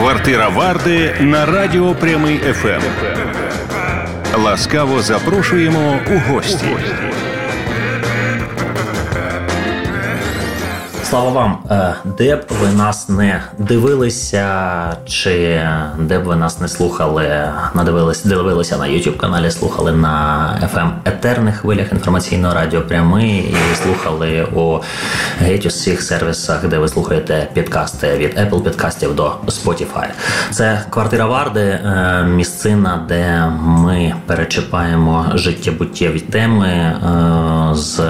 Квартира Варди на радіо Прямий ФМ. Ласкаво запрошуємо у гості. Слава вам, е, де б ви нас не дивилися, чи де б ви нас не слухали, надивилися, дивилися на youtube каналі, слухали на fm етерних хвилях інформаційного радіо прямий і слухали у геть усіх сервісах, де ви слухаєте підкасти від Apple підкастів до Spotify. Це квартира Варди, е, місцина, де ми перечіпаємо життєбуттєві теми е, з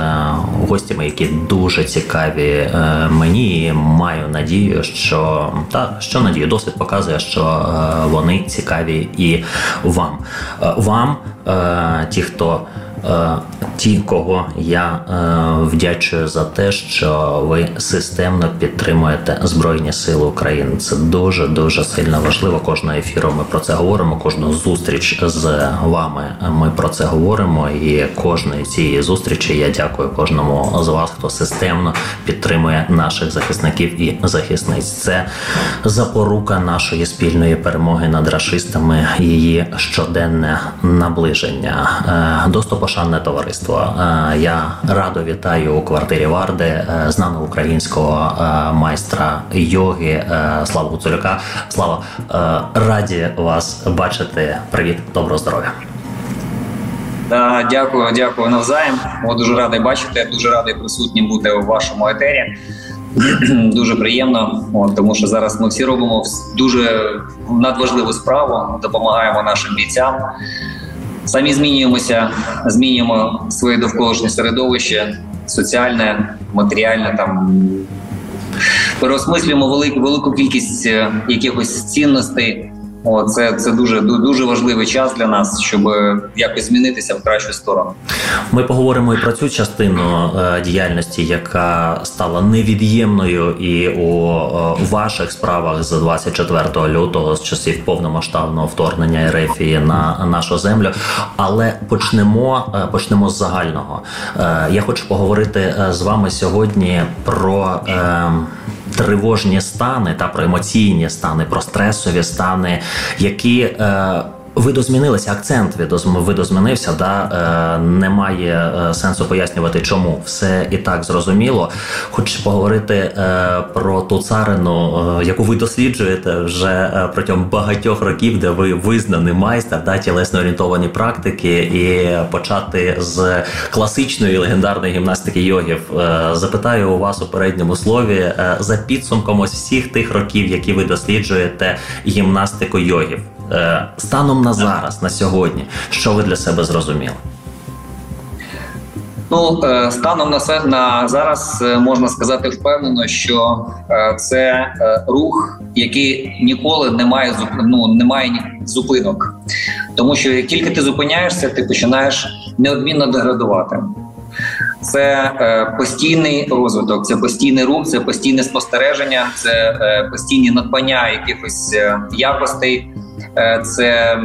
гостями, які дуже цікаві мені маю надію, що та що надію, досвід показує, що е, вони цікаві і вам. Е, вам, е, ті, хто ті, кого я е, вдячую за те, що ви системно підтримуєте Збройні Сили України. Це дуже дуже сильно важливо. Кожного ефіру ми про це говоримо. Кожну зустріч з вами ми про це говоримо. І кожної цієї зустрічі я дякую кожному з вас, хто системно підтримує наших захисників і захисниць. Це запорука нашої спільної перемоги над расистами, її щоденне наближення. Е, Доступ шановне товариство. Е, я радо вітаю у квартирі Варди е, знаного українського е, майстра йоги Слава Гуцуляка. Слава раді вас бачити. Привіт, доброго здоров'я. Да, Дякую, дякую навзаєм. О, дуже радий бачити. Дуже радий присутнім бути у вашому етері. Дуже приємно, от, тому що зараз ми всі робимо дуже надважливу справу. Допомагаємо нашим бійцям. Самі змінюємося, змінюємо своє довколишнє середовище, соціальне, матеріальне там. Переосмислюємо велику велику кількість е, якихось цінностей, о, це це дуже дуже важливий час для нас, щоб якось змінитися в кращу сторону. Ми поговоримо і про цю частину е, діяльності, яка стала невід'ємною і у е, ваших справах з 24 лютого з часів повномасштабного вторгнення Ерефії на нашу землю. Але почнемо е, почнемо з загального. Я хочу поговорити з вами сьогодні про тривожні стани та про емоційні стани, про стресові стани, які. Е, Видозмінилися, акцент видозмінився, да е, немає е, сенсу пояснювати, чому все і так зрозуміло. Хочу поговорити е, про ту царину, е, яку ви досліджуєте вже е, протягом багатьох років, де ви визнаний майстер да, тілесно орієнтовані практики, і почати з класичної легендарної гімнастики йогів. Е, запитаю у вас у передньому слові за підсумком ось всіх тих років, які ви досліджуєте гімнастику йогів. Е, станом на зараз, на сьогодні, що ви для себе зрозуміли? Ну, е, станом на на зараз е, можна сказати впевнено, що це рух, який ніколи не має ну, не зупинок, тому що як тільки ти зупиняєшся, ти починаєш неодмінно деградувати. Це постійний розвиток, це постійний рух, це постійне спостереження, це постійні надбання якихось якостей. Е, це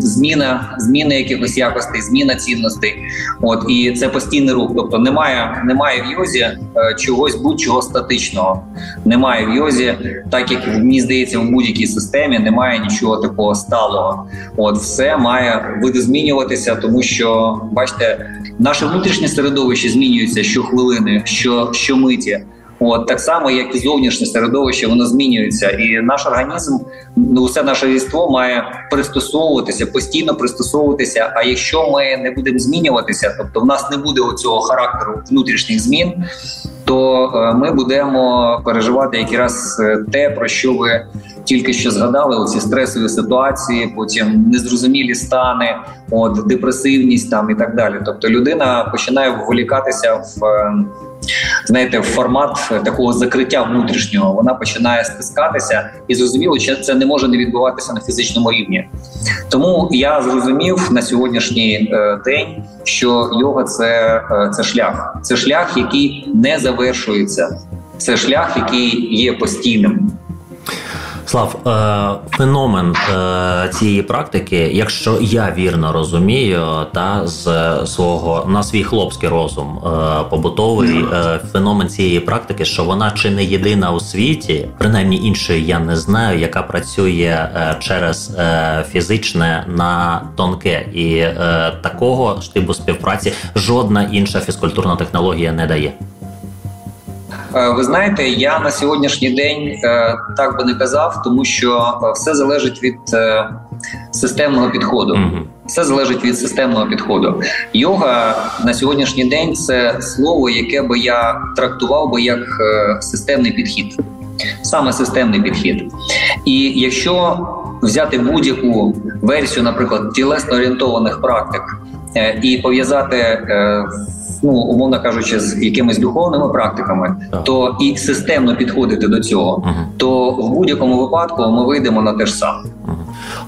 зміна, зміна якихось якостей, зміна цінностей. От і це постійний рух. Тобто немає, немає в йозі е, чогось будь-чого статичного. Немає в йозі, так як мені здається, в будь-якій системі немає нічого такого сталого. От все має видозмінюватися, тому що бачите, наше внутрішнє середовище змінюється щохвилини, що щомиті. От так само, як і зовнішнє середовище, воно змінюється, і наш організм, ну все наше війство має пристосовуватися, постійно пристосовуватися. А якщо ми не будемо змінюватися, тобто в нас не буде оцього характеру внутрішніх змін, то е, ми будемо переживати якраз е, те, про що ви тільки що згадали: оці стресові ситуації, потім незрозумілі стани, от депресивність там і так далі. Тобто людина починає вволікатися в. Е, знаєте, формат такого закриття внутрішнього вона починає стискатися, і зрозуміло, що це не може не відбуватися на фізичному рівні. Тому я зрозумів на сьогоднішній е, день, що йога це, е, це шлях, це шлях, який не завершується, це шлях, який є постійним. Слав, е, феномен е, цієї практики, якщо я вірно розумію, та з свого на свій хлопський розум е, побутовий феномен цієї практики, що вона чи не єдина у світі, принаймні іншої я не знаю, яка працює через фізичне на тонке, і такого штибу співпраці жодна інша фізкультурна технологія не дає. Е, ви знаєте, я на сьогоднішній день е, так би не казав, тому що е, все залежить від системного підходу. Все залежить від системного підходу. Йога на сьогоднішній день це слово, яке би я трактував би як системний підхід, саме системний підхід. І якщо взяти будь-яку версію, наприклад, тілесно орієнтованих практик і пов'язати ну умовно кажучи, з якимись духовними практиками, так. то і системно підходити до цього, то в будь-якому випадку ми вийдемо на те ж саме.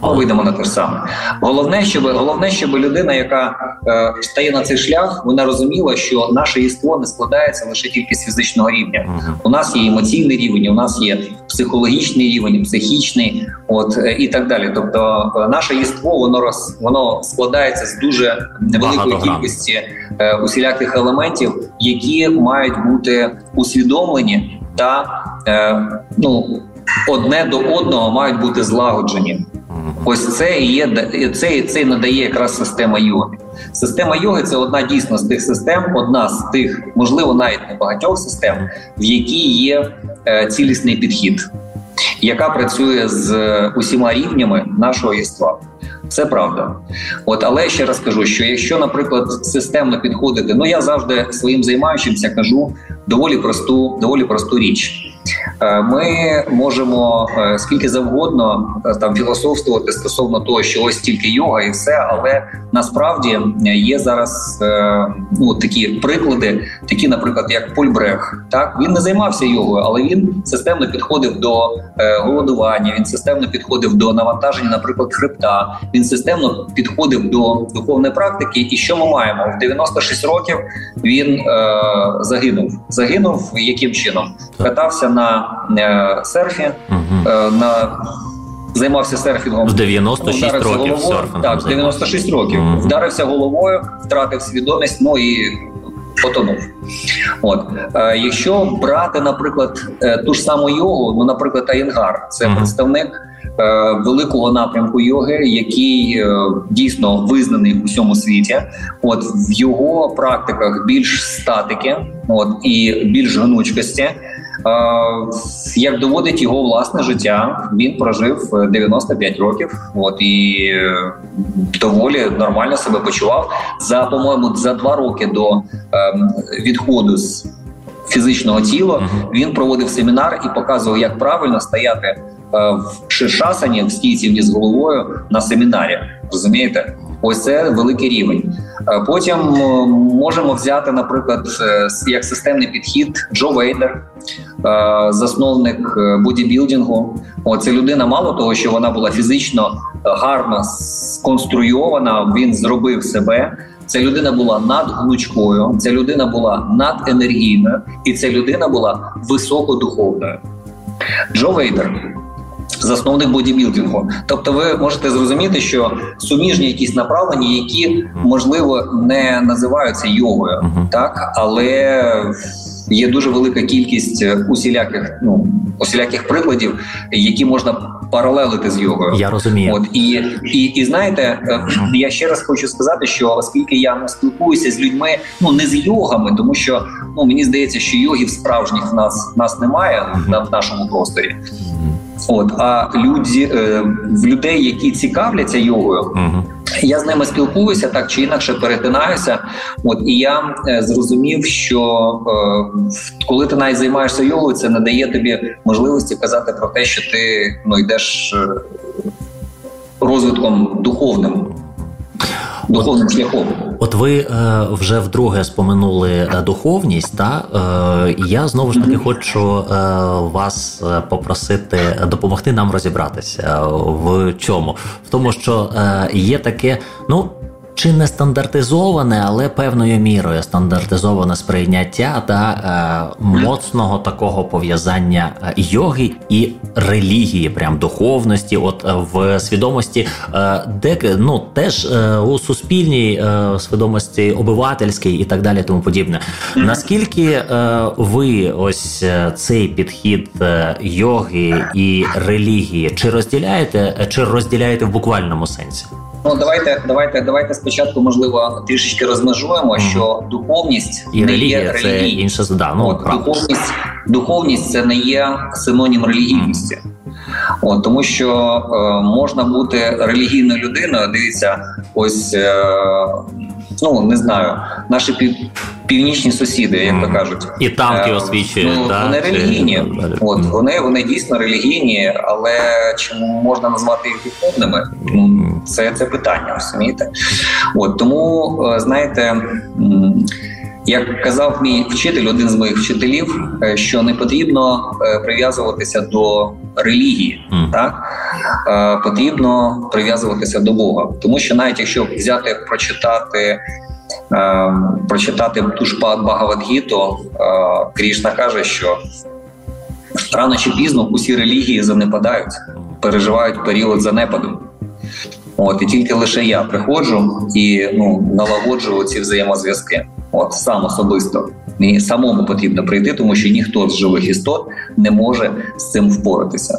Ми вийдемо на те ж саме. Головне, щоб головне, щоб людина, яка е, стає на цей шлях, вона розуміла, що наше єство не складається лише тільки з фізичного рівня. Uh-huh. У нас є емоційний рівень, у нас є психологічний рівень, психічний, от е, і так далі. Тобто, е, наше єство воно роз воно складається з дуже невеликої кількості е, усіляких елементів, які мають бути усвідомлені та е, ну одне до одного мають бути злагоджені. Ось це і є це, це надає якраз система йоги. Система йоги це одна дійсно з тих систем, одна з тих, можливо, навіть не багатьох систем, в якій є е, цілісний підхід, яка працює з усіма рівнями нашого єства. Це правда. От, але ще раз кажу, що якщо, наприклад, системно підходити, ну я завжди своїм займаючимся кажу доволі просту, доволі просту річ. Е, ми можемо е, скільки завгодно е, там філософствувати стосовно того, що ось тільки йога і все, але насправді є зараз ну такі приклади, такі, наприклад, як Поль Брех. Так він не займався йогою, але він системно підходив до голодування. Він системно підходив до навантаження, наприклад, хребта. Він системно підходив до духовної практики. І що ми маємо в 96 років? Він е, загинув. Загинув яким чином катався на е, серфі, угу. е, на займався серфінгом в 96 років головою. серфінгом Так, 96 років. Угу. Вдарився головою, втратив свідомість, ну і потонув. От е, якщо брати, наприклад, е, ту ж саму йогу, ну, наприклад, Аєнгар, це угу. представник. Великого напрямку йоги, який дійсно визнаний у всьому світі. От в його практиках більш статики, от і більш гнучкості. Як доводить його власне життя, він прожив 95 е, років, от і е, доволі нормально себе почував за по-моєму за два роки до ем, відходу з фізичного тіла. Він проводив семінар і показував, як правильно стояти е, в шишасані в стійці вниз головою на семінарі. Розумієте? Ось це великий рівень. Е, потім е, можемо взяти, наприклад, е, як системний підхід Джо Вейдер, засновник бодібілдингу. Це людина, мало того, що вона була фізично гарно сконструйована. Він зробив себе. Ця людина була надгнучкою, ця людина була наденергійною, і ця людина була високодуховною. Джо Вейдер засновник бодібілдингу. Тобто, ви можете зрозуміти, що суміжні якісь направлення, які можливо не називаються йогою, так але є дуже велика кількість усіляких ну усіляких прикладів, які можна паралелити з йогою. Я розумію. От і і, і знаєте, е, я ще раз хочу сказати, що оскільки я не спілкуюся з людьми, ну не з йогами, тому що ну мені здається, що йогів справжніх в нас в нас немає на в нашому просторі. От а люди е, в людей, які цікавляться йогою, угу. я з ними спілкуюся так чи інакше перетинаюся. От і я е, зрозумів, що е, коли ти навіть займаєшся йогою, це не дає тобі можливості казати про те, що ти ну йдеш розвитком духовним духовним шляхом. От ви е, вже вдруге споминули е, духовність, та е, я знову ж таки хочу е, вас е, попросити допомогти нам розібратися в чому? В тому, що е, є таке, ну чи не стандартизоване, але певною мірою стандартизоване сприйняття та е, моцного такого пов'язання е, йоги і релігії, прям духовності, от е, в свідомості, е, де ну теж е, у суспільній е, свідомості обивательській і так далі, тому подібне. Наскільки е, ви ось цей підхід йоги і релігії, чи розділяєте, чи розділяєте в буквальному сенсі? Ну давайте, давайте, давайте спочатку, можливо, трішечки розмежуємо, mm. що духовність і не релігія, є релігією. Це інше да, ну, От, духовність, духовність це не є синонім релігійності. Mm. От, Тому що е, можна бути релігійною людиною. Дивіться, ось е, ну не знаю, наші пів, північні сусіди, як то кажуть, і танки е, освічують. Ну, да? Вони релігійні, от вони вони дійсно релігійні, але чи можна назвати їх духовними? Це це питання, розумієте? От тому е, знаєте. Як казав мій вчитель, один з моїх вчителів, е, що не потрібно прив'язуватися до релігії, mm. так потрібно прив'язуватися до Бога, тому що навіть якщо взяти прочитати Е, прочитати ту ж Багавадгіту, е, Крішна каже, що рано чи пізно усі релігії занепадають, переживають період занепаду. От і тільки лише я приходжу і ну налагоджую ці взаємозв'язки. От сам особисто мені самому потрібно прийти, тому що ніхто з живих істот не може з цим впоратися.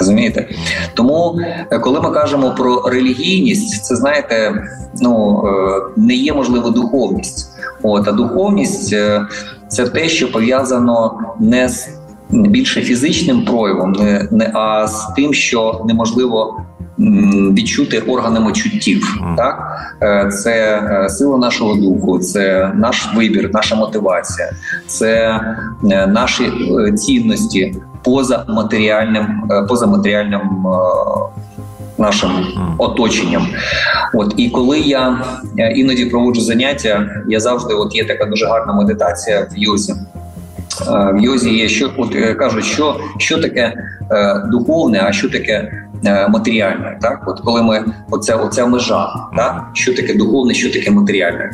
Розумієте? Тому, е, коли ми кажемо про релігійність, це знаєте, ну е, не є можливо духовність. От а духовність е, це те, що пов'язано не з більше фізичним проявом, не, не а з тим, що неможливо. Відчути органами чуттів, так це сила нашого духу, це наш вибір, наша мотивація, це наші цінності, поза матеріальним, е, поза матеріальним е, нашим оточенням. От і коли я е, іноді проводжу заняття, я завжди от є така дуже гарна медитація в йозі. В йозі є що от кажуть, що що таке духовне, а що таке матеріальне. Так, от коли ми оця оця межа, так що таке духовне, що таке матеріальне.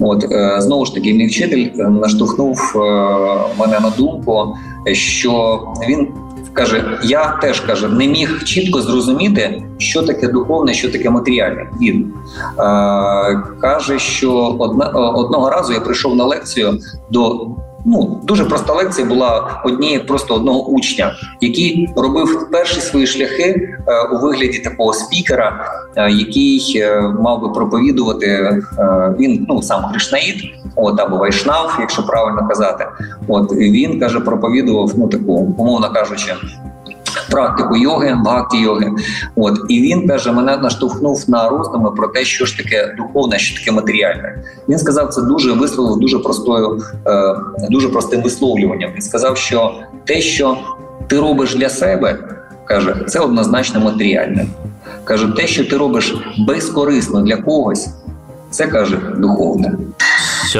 От знову ж таки, мій вчитель наштовхнув мене на думку що він каже: я теж каже, не міг чітко зрозуміти, що таке духовне, що таке матеріальне. Він е, каже, що одна одного разу я прийшов на лекцію до. Ну дуже проста лекція була однієї просто одного учня, який робив перші свої шляхи е, у вигляді такого спікера, е, який е, мав би проповідувати. Він ну сам Кришнаїд, от або Вайшнав, якщо правильно казати. От він каже, проповідував ну таку, умовно кажучи. Практику йоги, бхакті йоги, от і він каже: мене наштовхнув на роздуми про те, що ж таке духовне, що таке матеріальне. Він сказав це дуже висловив дуже простою, е, дуже простим висловлюванням. Він сказав, що те, що ти робиш для себе, каже, це однозначно матеріальне. Каже, те, що ти робиш безкорисно для когось, це каже духовне.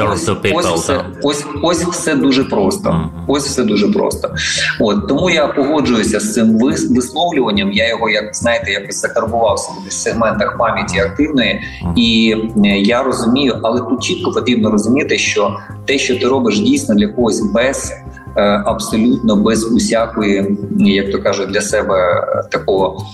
Ось, ось, все, ось ось все дуже просто. Mm-hmm. Ось все дуже просто. От тому я погоджуюся з цим висловлюванням. Я його, як знаєте, якось закарбувався в сегментах пам'яті активної, mm-hmm. і е, я розумію, але тут чітко потрібно розуміти, що те, що ти робиш дійсно для когось без. Е, абсолютно без усякої, як то кажуть, для себе е, такого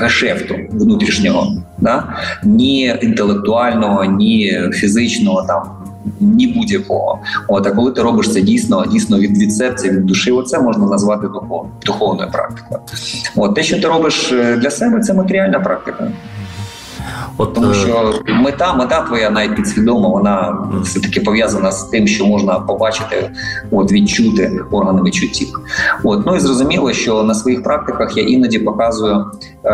гешефту внутрішнього, да? ні інтелектуального, ні фізичного там ні будь-якого. От а коли ти робиш це дійсно, дійсно від від серця, від душі, оце можна назвати духов, духовною практикою. От те, що ти робиш е, для себе, це матеріальна практика. От, Тому е, що мета, мета твоя навіть підсвідома, вона все таки пов'язана з тим, що можна побачити, от відчути органами чуттів. От ну і зрозуміло, що на своїх практиках я іноді показую е,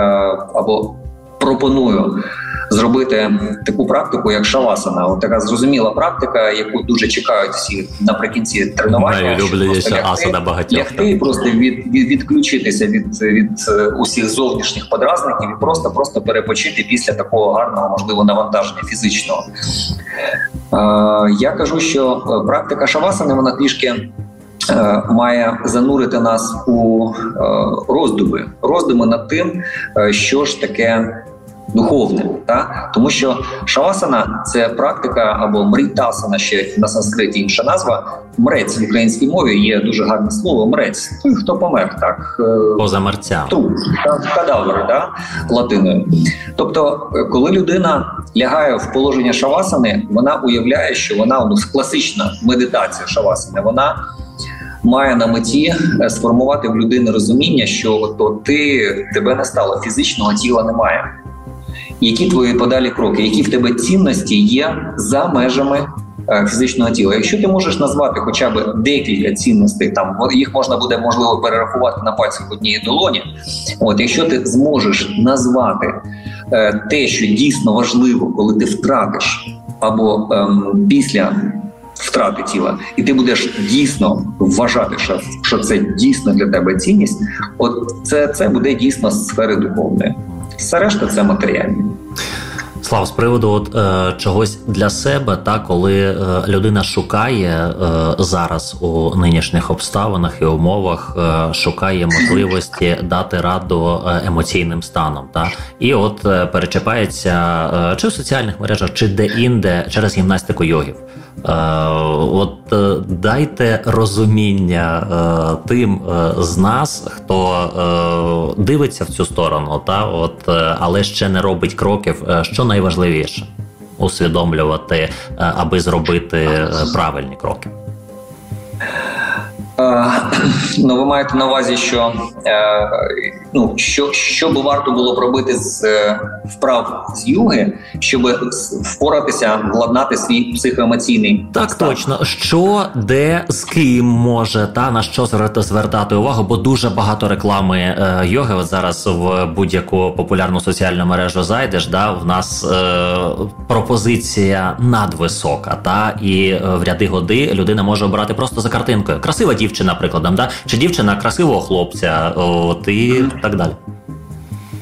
або пропоную зробити таку практику, як шавасана. От така зрозуміла практика, яку дуже чекають всі наприкінці тренування. Найулюбленіша асана багатьох. Лягти, просто від, від відключитися від від е, усіх зовнішніх подразників і просто просто перепочити після такого гарного, можливо, навантаження фізичного. Е, Я кажу, що е, практика шавасани вона трішки. Е, має занурити нас у роздуми, роздуми над тим, що ж таке духовним, та тому що шавасана це практика або мрітасана, ще на санскриті інша назва. Мрець в українській мові є дуже гарне слово. Мрець той, хто помер, так е, поза мерця труп, кадавр, да, латиною. Тобто, е, коли людина лягає в положення шавасани, вона уявляє, що вона ну, класична медитація шавасани, вона має на меті е, сформувати в людини розуміння, що то ти тебе не стало фізичного тіла немає. Які твої подалі кроки, які в тебе цінності є за межами е, фізичного тіла? Якщо ти можеш назвати хоча б декілька цінностей, там їх можна буде можливо перерахувати на пальцях однієї долоні. От якщо ти зможеш назвати е, те, що дійсно важливо, коли ти втратиш або ем, після втрати тіла, і ти будеш дійсно вважати, що що це дійсно для тебе цінність. От це це буде дійсно сфери духовної. Все решта це матеріальне. Слав, з приводу от, е, чогось для себе, та коли е, людина шукає е, зараз у нинішніх обставинах і умовах, е, шукає можливості дати раду е, емоційним станом, та і от е, перечіпається чи в соціальних мережах, чи де-інде через гімнастику йогів. Е, от е, дайте розуміння е, тим з нас, хто дивиться в цю сторону, та от але ще не робить кроків. Що найважливіше усвідомлювати, аби зробити правильні кроки. Ну, ви маєте на увазі, що ну що що би варто було б робити з е, вправ з юги, щоб впоратися, владнати свій психоемоційний так, стан. точно що де з ким може та на що звертати увагу, бо дуже багато реклами е, йоги. От зараз в будь-яку популярну соціальну мережу зайдеш. Да, в нас е, пропозиція надвисока, та і е, в ряди годи людина може обрати просто за картинкою. Красива дівчина дівчина, прикладом, да? чи дівчина красивого хлопця, от і так далі.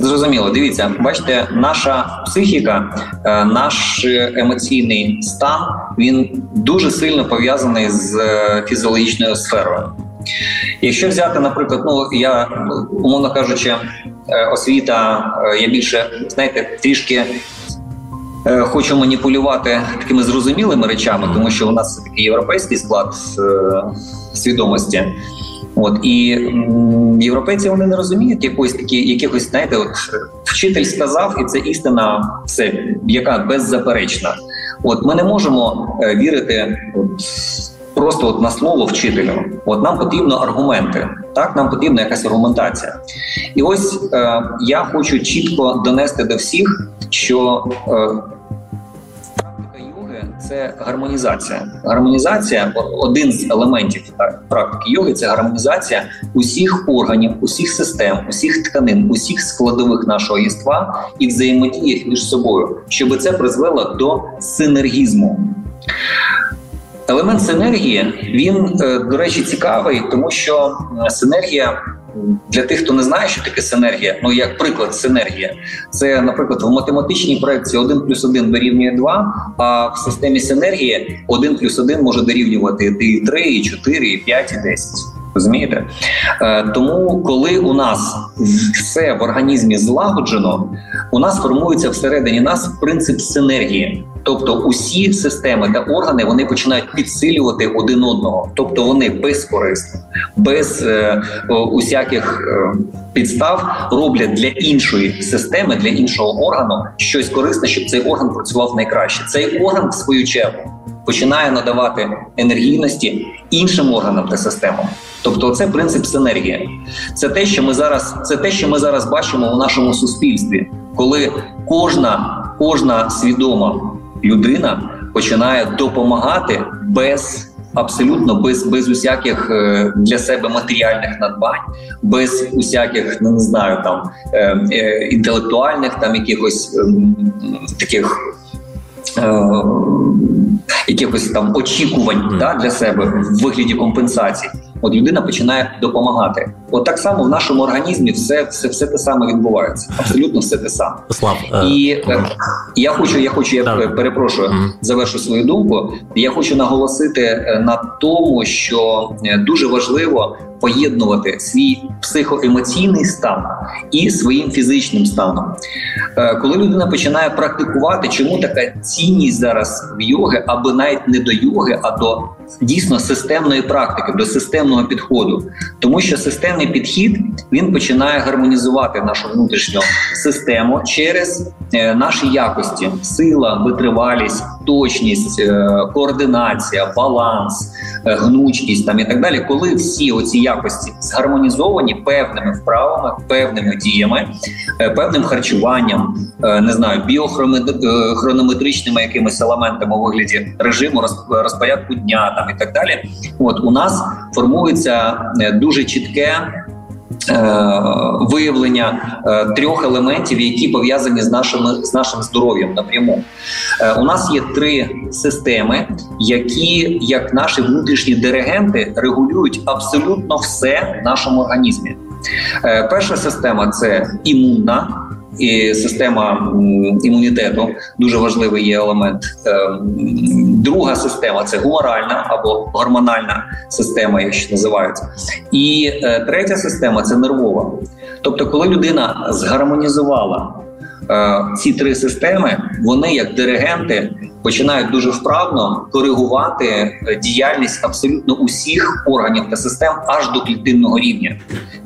Зрозуміло, дивіться, бачите, наша психіка, е, наш емоційний стан він дуже сильно пов'язаний з е, фізіологічною сферою. Якщо взяти, наприклад, ну я умовно кажучи, е, освіта, я більше знаєте, трішки хочу маніпулювати такими зрозумілими речами, тому що у нас такий європейський склад свідомості. От і європейці вони не розуміють якоїсь такі, якихось знаєте, от вчитель сказав, і це істина, все яка беззаперечна. От ми не можемо е, вірити от, просто от на слово вчителю. От нам потрібно аргументи. Так, нам потрібна якась аргументація. І ось е, я хочу чітко донести до всіх, що е, це гармонізація. Гармонізація один з елементів практики йоги це гармонізація усіх органів, усіх систем, усіх тканин, усіх складових нашого єства і взаємодії між собою, щоб це призвело до синергізму. Елемент синергії він, е, до речі, цікавий, тому що синергія для тих, хто не знає, що таке синергія, ну як приклад, синергія, це, наприклад, в математичній проекції 1 плюс 1 дорівнює 2, а в системі синергії 1 плюс 1 може дорівнювати і 3, і 4, і 5, і 10. Розумієте? Е, тому, коли у нас все в організмі злагоджено, у нас формується всередині нас принцип синергії. Тобто усі системи та органи вони починають підсилювати один одного, тобто вони безкорисно, без е, усяких е, підстав роблять для іншої системи, для іншого органу щось корисне, щоб цей орган працював найкраще. Цей орган, в свою чергу, починає надавати енергійності іншим органам та системам. Тобто, це принцип синергії. Це те, що ми зараз, це те, що ми зараз бачимо у нашому суспільстві, коли кожна, кожна свідома людина починає допомагати без. Абсолютно без без усяких е, для себе матеріальних надбань, без усяких ну не знаю там е, е, інтелектуальних там якихось ем, таких якихось там очікувань да, для себе в вигляді компенсацій. От людина починає допомагати. От так само в нашому організмі все все, все те саме відбувається. Абсолютно все те саме. Слав, і е, я хочу, я хочу, я так. перепрошую, завершу свою думку. Я хочу наголосити е, на тому, що е, дуже важливо поєднувати свій психоемоційний стан і своїм фізичним станом. Е, коли людина починає практикувати, чому така цінність зараз в йоги, аби навіть не до йоги, а до дійсно системної практики, до системного підходу, тому що системний підхід він починає гармонізувати нашу внутрішню систему через е, наші якості: сила, витривалість, точність, е, координація, баланс, гнучкість там і так далі, коли всі оці якості згармонізовані певними вправами, певними діями, е, певним харчуванням, е, не знаю, біохронометричними якимись елементами у вигляді режиму розпорядку дня там і так далі. От у нас формується е, дуже чітке. Виявлення трьох елементів, які пов'язані з нашими з нашим здоров'ям напряму. У нас є три системи, які, як наші внутрішні диригенти, регулюють абсолютно все в нашому організмі. Е, перша система це імунна. І система імунітету дуже важливий є елемент. Е, друга система це гуморальна або гормональна система, якщо називається. І е, третя система це нервова. Тобто, коли людина згармонізувала ці три системи, вони як диригенти починають дуже вправно коригувати е, діяльність абсолютно усіх органів та систем аж до клітинного рівня.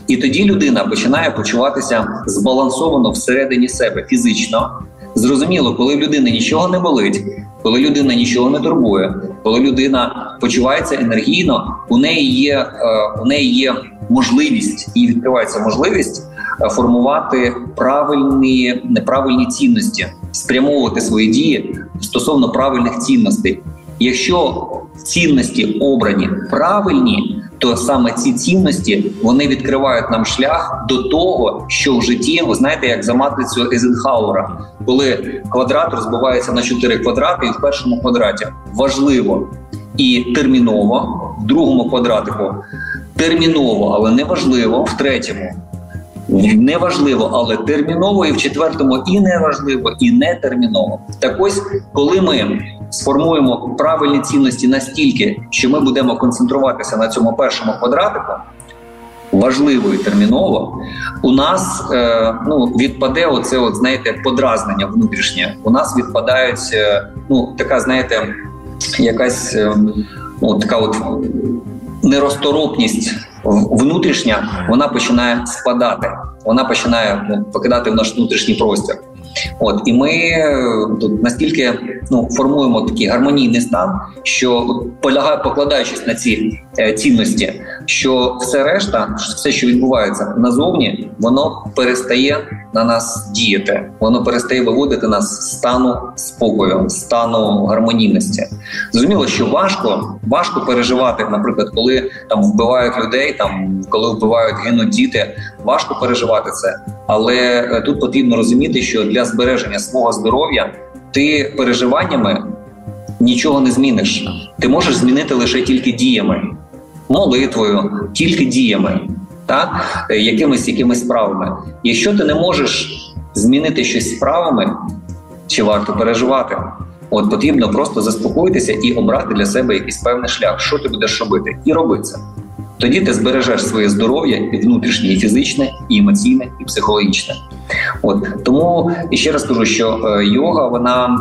І тоді людина починає почуватися збалансовано всередині себе фізично. Зрозуміло, коли в людини нічого не болить, коли людина нічого не турбує, коли людина почувається енергійно, у неї є е, у неї є можливість і відкривається можливість е, формувати правильні неправильні цінності, спрямовувати свої дії стосовно правильних цінностей. Якщо цінності обрані правильні, то саме ці цінності вони відкривають нам шлях до того, що в житті ви знаєте, як за матрицю Ейзенхауера, коли квадрат розбивається на чотири квадрати, і в першому квадраті важливо і терміново, в другому квадратику терміново, але не важливо, в третьому неважливо, але терміново, і в четвертому і неважливо, і не терміново. Так ось, коли ми сформуємо правильні цінності настільки, що ми будемо концентруватися на цьому першому квадратику. Важливо і терміново у нас е, ну відпаде оце, от знаєте, подразнення внутрішнє. У нас відпадають е, ну така, знаєте, якась е, ну, така от неросторопність внутрішня, вона починає спадати, вона починає ну, покидати в наш внутрішній простір. От і ми е, настільки ну формуємо такий гармонійний стан, що полягає, покладаючись на ці е, цінності, що все решта, все, що відбувається назовні, воно перестає на нас діяти, воно перестає виводити нас з стану спокою, стану гармонійності. Зрозуміло, що важко важко переживати, наприклад, коли там вбивають людей, там коли вбивають гинуть діти, важко переживати це. Але е, тут потрібно розуміти, що для збереження свого здоров'я ти переживаннями нічого не зміниш. Ти можеш змінити лише тільки діями, молитвою, тільки діями, так? Е, якимись якимись справами. Якщо ти не можеш змінити щось справами, чи варто переживати? От потрібно просто заспокоїтися і обрати для себе якийсь певний шлях, що ти будеш робити, і роби це. Тоді ти збережеш своє здоров'я і внутрішнє, і фізичне, і емоційне, і психологічне. От тому ще раз кажу, що е, йога, вона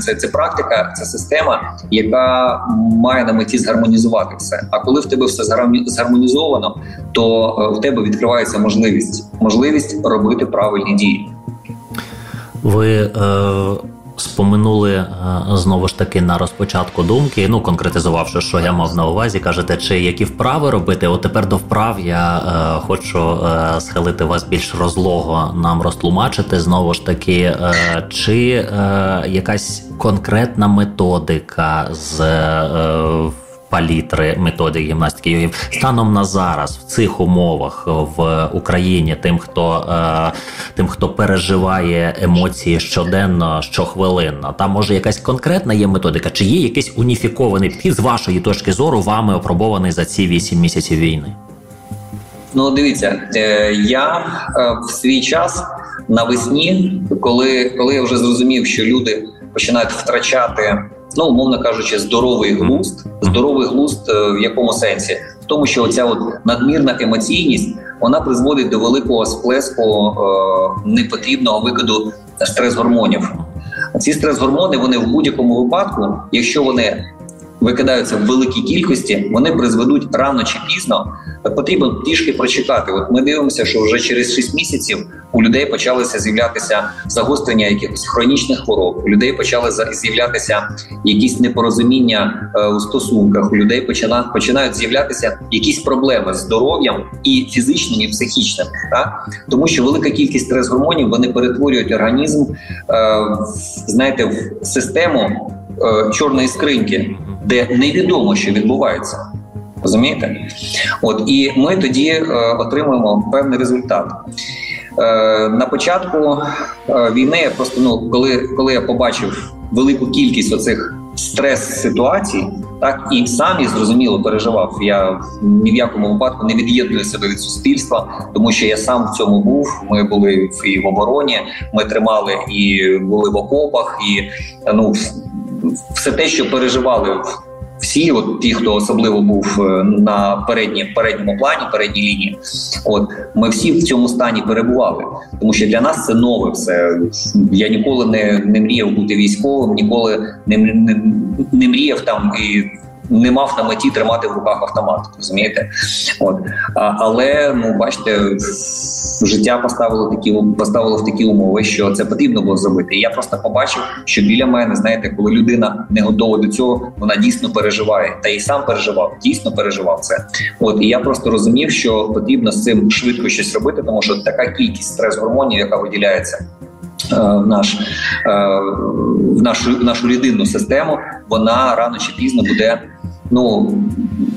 це це практика, це система, яка має на меті згармонізувати все. А коли в тебе все згармонізовано, то е, в тебе відкривається можливість можливість робити правильні дії. Ви е, Споминули е, знову ж таки на розпочатку думки, ну конкретизувавши, що я мав на увазі, кажете, чи які вправи робити? От тепер до вправ я е, хочу е, схилити вас більш розлого нам розтлумачити знову ж таки, е, чи е, якась конкретна методика з е, палітри методик гімнастики йогів станом на зараз в цих умовах в Україні, тим, хто е, тим, хто переживає емоції щоденно, щохвилинно. Там може якась конкретна є методика, чи є якийсь уніфікований підхід з вашої точки зору, вами опробований за ці вісім місяців війни? Ну, дивіться, е, я е, в свій час навесні, коли коли я вже зрозумів, що люди починають втрачати, ну умовно кажучи, здоровий глузд, здоровий глузд е, в якому сенсі, в тому, що оця от надмірна емоційність вона призводить до великого сплеску е, непотрібного викиду стрес-гормонів. Ці стрес-гормони вони в будь-якому випадку, якщо вони викидаються в великій кількості, вони призведуть рано чи пізно. Потрібно трішки прочекати. От ми дивимося, що вже через 6 місяців у людей почалися з'являтися загострення якихось хронічних хвороб. У людей почали з'являтися якісь непорозуміння е, у стосунках. У людей починають починають з'являтися якісь проблеми з здоров'ям і фізичним, і психічним. Так? Тому що велика кількість стрес-гормонів вони перетворюють організм, е, знаєте, в систему е, чорної скриньки де невідомо, що відбувається. Розумієте? От і ми тоді е, отримуємо певний результат. Е, На початку е, війни я просто ну, коли коли я побачив велику кількість оцих стрес-ситуацій, так і сам і зрозуміло переживав. Я ні в якому випадку не від'єдную себе від суспільства, тому що я сам в цьому був. Ми були і в обороні, ми тримали і були в окопах, і ну все те, що переживали всі, от ті, хто особливо був е, на передні, передньому плані, передній лінії, от ми всі в цьому стані перебували, тому що для нас це нове. Все я ніколи не не мріяв бути військовим, ніколи не, не, не мріяв там і не мав на меті тримати в руках автомат. Розумієте? От а, але ну бачите, життя поставило такі поставило в такі умови, що це потрібно було зробити. І я просто побачив, що біля мене, знаєте, коли людина не готова до цього, вона дійсно переживає, та й сам переживав, дійсно переживав це. От і я просто розумів, що потрібно з цим швидко щось робити, тому що така кількість стрес-гормонів, яка виділяється. Е, в наш е, в нашу в нашу людинну систему вона рано чи пізно буде ну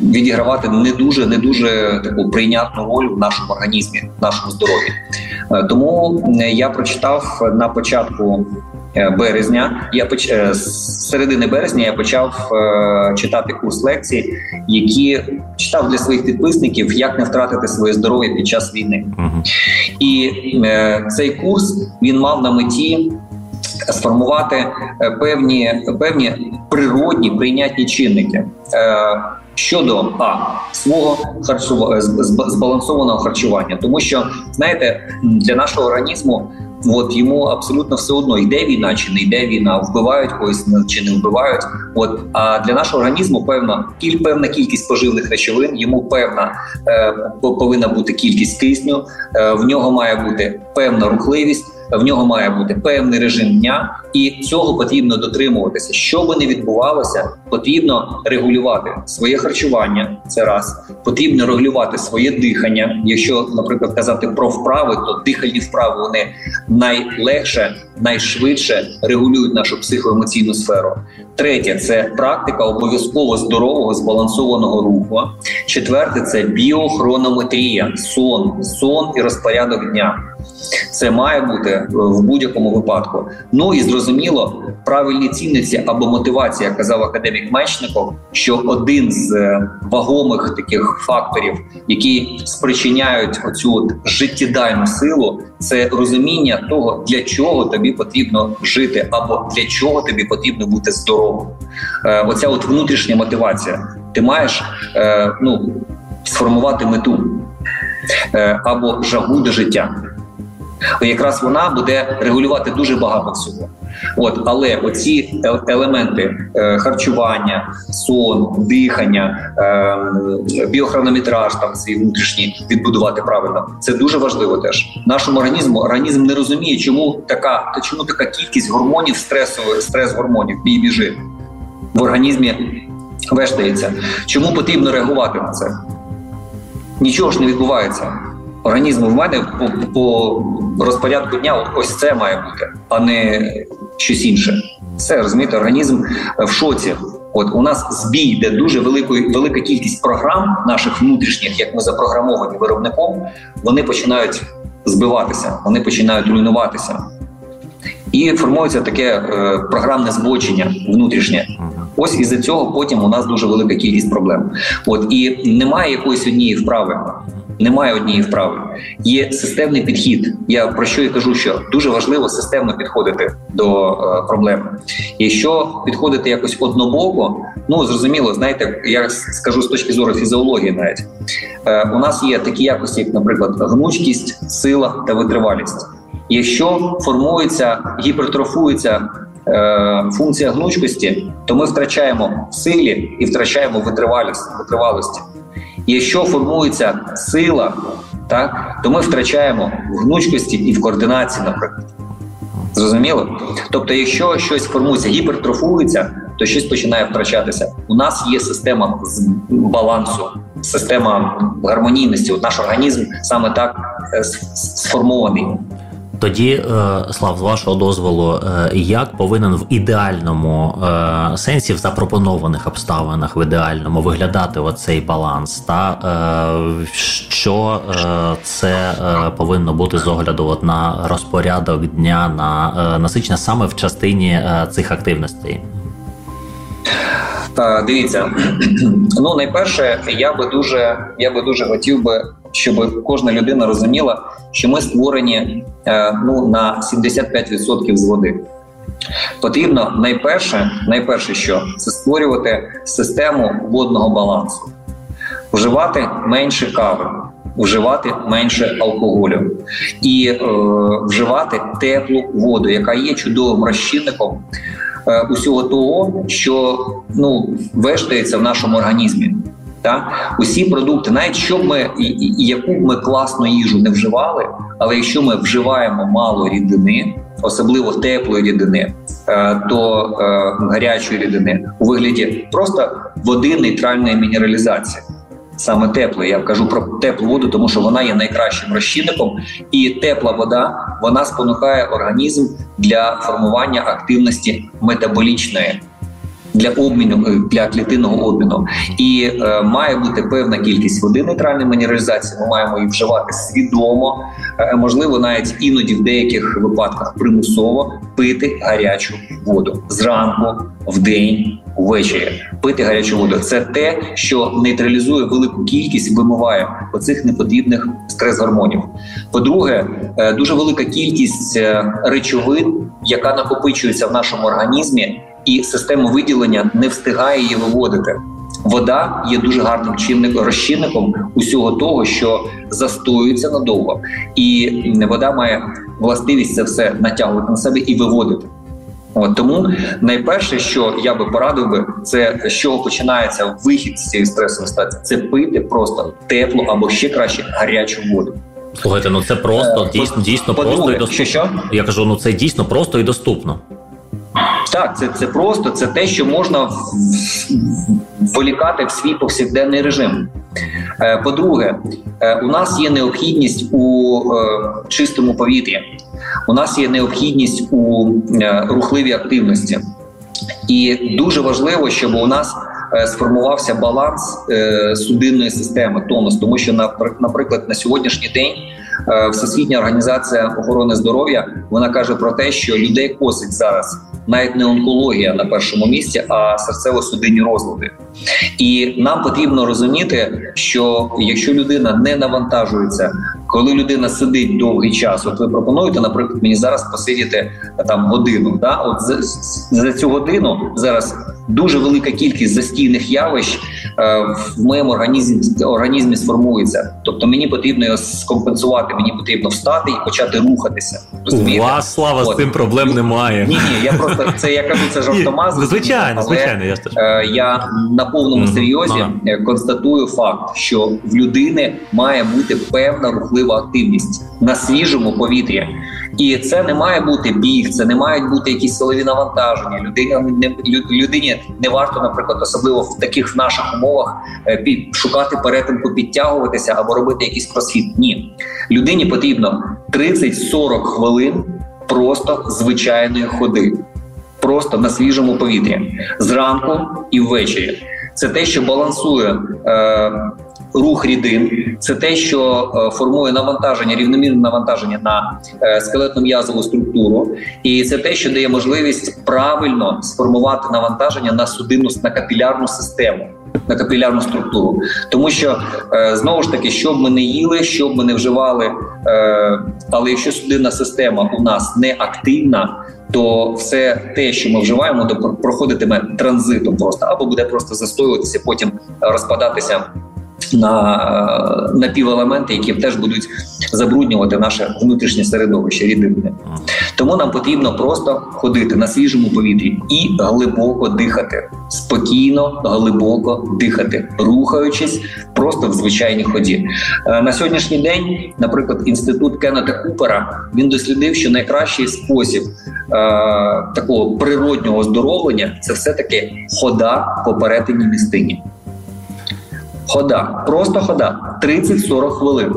відігравати не дуже не дуже таку прийнятну роль в нашому організмі, в нашому здоров'ї. Е, тому я прочитав на початку. Е, березня я поч... Е, з середини березня я почав е... читати курс лекцій, які читав для своїх підписників, як не втратити своє здоров'я під час війни. Uh-huh. І е... цей курс він мав на меті сформувати е, певні певні природні прийнятні чинники. Е, щодо а свого харчування збалансованого харчування, тому що знаєте, для нашого організму от йому абсолютно все одно йде війна чи не йде війна, вбивають когось чи не вбивають. От а для нашого організму певна кіль певна кількість поживних речовин, йому певна е, повинна бути кількість кисню, е, в нього має бути певна рухливість в нього має бути певний режим дня, і цього потрібно дотримуватися. Що би не відбувалося, потрібно регулювати своє харчування. Це раз потрібно регулювати своє дихання. Якщо, наприклад, казати про вправи, то дихальні вправи вони найлегше, найшвидше регулюють нашу психоемоційну сферу. Третє це практика обов'язково здорового збалансованого руху. Четверте це біохронометрія, сон, сон і розпорядок дня. Це має бути е, в будь-якому випадку. Ну і зрозуміло, правильні цінності або мотивація, казав академік Мечников, що один з е, вагомих таких факторів, які спричиняють оцю життєдайну силу, це розуміння того, для чого тобі потрібно жити, або для чого тобі потрібно бути здоровим. Е, оця от внутрішня мотивація. Ти маєш ну сформувати мету або жагу до життя якраз вона буде регулювати дуже багато всього. От, але оці елементи е, харчування, сон, дихання, е, біохронометраж, там свій внутрішній відбудувати правильно, це дуже важливо. Теж нашому організму організм не розуміє, чому така чому така кількість гормонів стресових стрес гормонів бій біжи в організмі вештається. Чому потрібно реагувати на це? Нічого ж не відбувається організму в мене по, по розпорядку дня ось це має бути, а не щось інше. Все розумієте, організм в шоці. От у нас збій, де дуже великої велика кількість програм наших внутрішніх, як ми запрограмовані виробником, вони починають збиватися, вони починають руйнуватися. І формується таке е, програмне збочення внутрішнє. Ось із за цього потім у нас дуже велика кількість проблем. От і немає якоїсь однієї вправи. Немає однієї вправи. Є системний підхід. Я про що і кажу, що дуже важливо системно підходити до е, проблеми. Якщо підходити якось однобоко, ну зрозуміло, знаєте, я скажу з точки зору фізіології, навіть е, у нас є такі якості, як, наприклад, гнучкість, сила та витривалість. Якщо формується, гіпертрофується е, функція гнучкості, то ми втрачаємо силі і втрачаємо витривалість витривалості. Якщо формується сила, так то ми втрачаємо в гнучкості і в координації, наприклад. Зрозуміло? Тобто, якщо щось формується, гіпертрофується, то щось починає втрачатися. У нас є система балансу, система гармонійності. От наш організм саме так е, сформований. Тоді, е, Слав, з вашого дозволу, е, як повинен в ідеальному е, сенсі, в запропонованих обставинах, в ідеальному виглядати оцей баланс, та що це повинно бути з огляду на розпорядок дня на насичення саме в частині цих активностей? Дивіться, ну найперше, я би дуже я би дуже хотів би, щоб кожна людина розуміла, що ми створені е, ну на 75% з води. Потрібно найперше, найперше, що це створювати систему водного балансу, вживати менше кави, вживати менше алкоголю і е, вживати теплу воду, яка є чудовим розчинником Е, усього того, що ну вештається в нашому організмі. Та усі продукти, навіть що ми і яку б ми класну їжу не вживали, але якщо ми вживаємо мало рідини, особливо теплої рідини, е, то е, гарячої рідини у вигляді просто води нейтральної мінералізації саме теплої. Я кажу про теплу воду, тому що вона є найкращим розчинником, і тепла вода вона спонукає організм для формування активності метаболічної. Для обміну е, для клітинного обміну і е, має бути певна кількість води нейтральної мінералізації. Ми маємо її вживати свідомо, е, можливо, навіть іноді в деяких випадках примусово пити гарячу воду зранку, в день, ввечері пити гарячу воду. Це те, що нейтралізує велику кількість, вимиває оцих непотрібних стрес-гормонів. По-друге, е, дуже велика кількість е, речовин, яка накопичується в нашому організмі, і система виділення не встигає її виводити. Вода є дуже гарним чинником розчинником усього того, що застоюється надовго, і вода має властивість це все натягувати на себе і виводити. От тому найперше, що я би порадив би, це з чого починається вихід з цієї стресової ситуації, це пити просто теплу або ще краще гарячу воду. Слухайте, ну це просто е, дійсно дійсно просто і доступно. Що, що? Я кажу, ну це дійсно просто і доступно. Так, це це просто це те, що можна волікати в свій повсякденний режим. Е, по-друге, е, у нас є необхідність у чистому повітрі у нас є необхідність у е, рухливій активності, і дуже важливо, щоб у нас е, сформувався баланс е, судинної системи, тонус, тому що наприклад, на сьогоднішній день. Всесвітня організація охорони здоров'я вона каже про те, що людей косить зараз навіть не онкологія на першому місці, а серцево-судинні розлади. І нам потрібно розуміти, що якщо людина не навантажується коли людина сидить довгий час, от ви пропонуєте, наприклад, мені зараз посидіти там годину. Да? От за, за цю годину зараз дуже велика кількість застійних явищ е, в моєму організмі організмі сформується. Тобто мені потрібно його скомпенсувати, мені потрібно встати і почати рухатися. Розумієте? У вас слава от. з цим проблем немає. Ні, ні, я просто це я кажу, це жартомаз. Звичайно, але, звичайно, я е, я на повному серйозі mm-hmm. констатую факт, що в людини має бути певна рухлива рухлива активність на свіжому повітрі. І це не має бути біг, це не мають бути якісь силові навантаження. Людина не людині не варто, наприклад, особливо в таких наших умовах е, шукати перетинку, підтягуватися або робити якийсь кросфіт. Ні, людині потрібно 30-40 хвилин просто звичайної ходи, просто на свіжому повітрі зранку і ввечері. Це те, що балансує. Е, рух рідин, це те, що е, формує навантаження, рівномірне навантаження на е, скелетно м'язову структуру, і це те, що дає можливість правильно сформувати навантаження на судинну на капілярну систему. На капілярну структуру, тому що е, знову ж таки, що б ми не їли, що б ми не вживали, але якщо судинна система у нас не активна, то все те, що ми вживаємо, то проходитиме транзитом просто або буде просто застоюватися, потім розпадатися на напівелементи, які теж будуть забруднювати наше внутрішнє середовище рідини. Тому нам потрібно просто ходити на свіжому повітрі і глибоко дихати, спокійно, глибоко дихати, рухаючись просто в звичайній ході. Е, на сьогоднішній день, наприклад, інститут Кеннета Купера він дослідив, що найкращий спосіб е, такого природнього оздоровлення це все таки хода по перетині містині. Хода, просто хода 30-40 хвилин.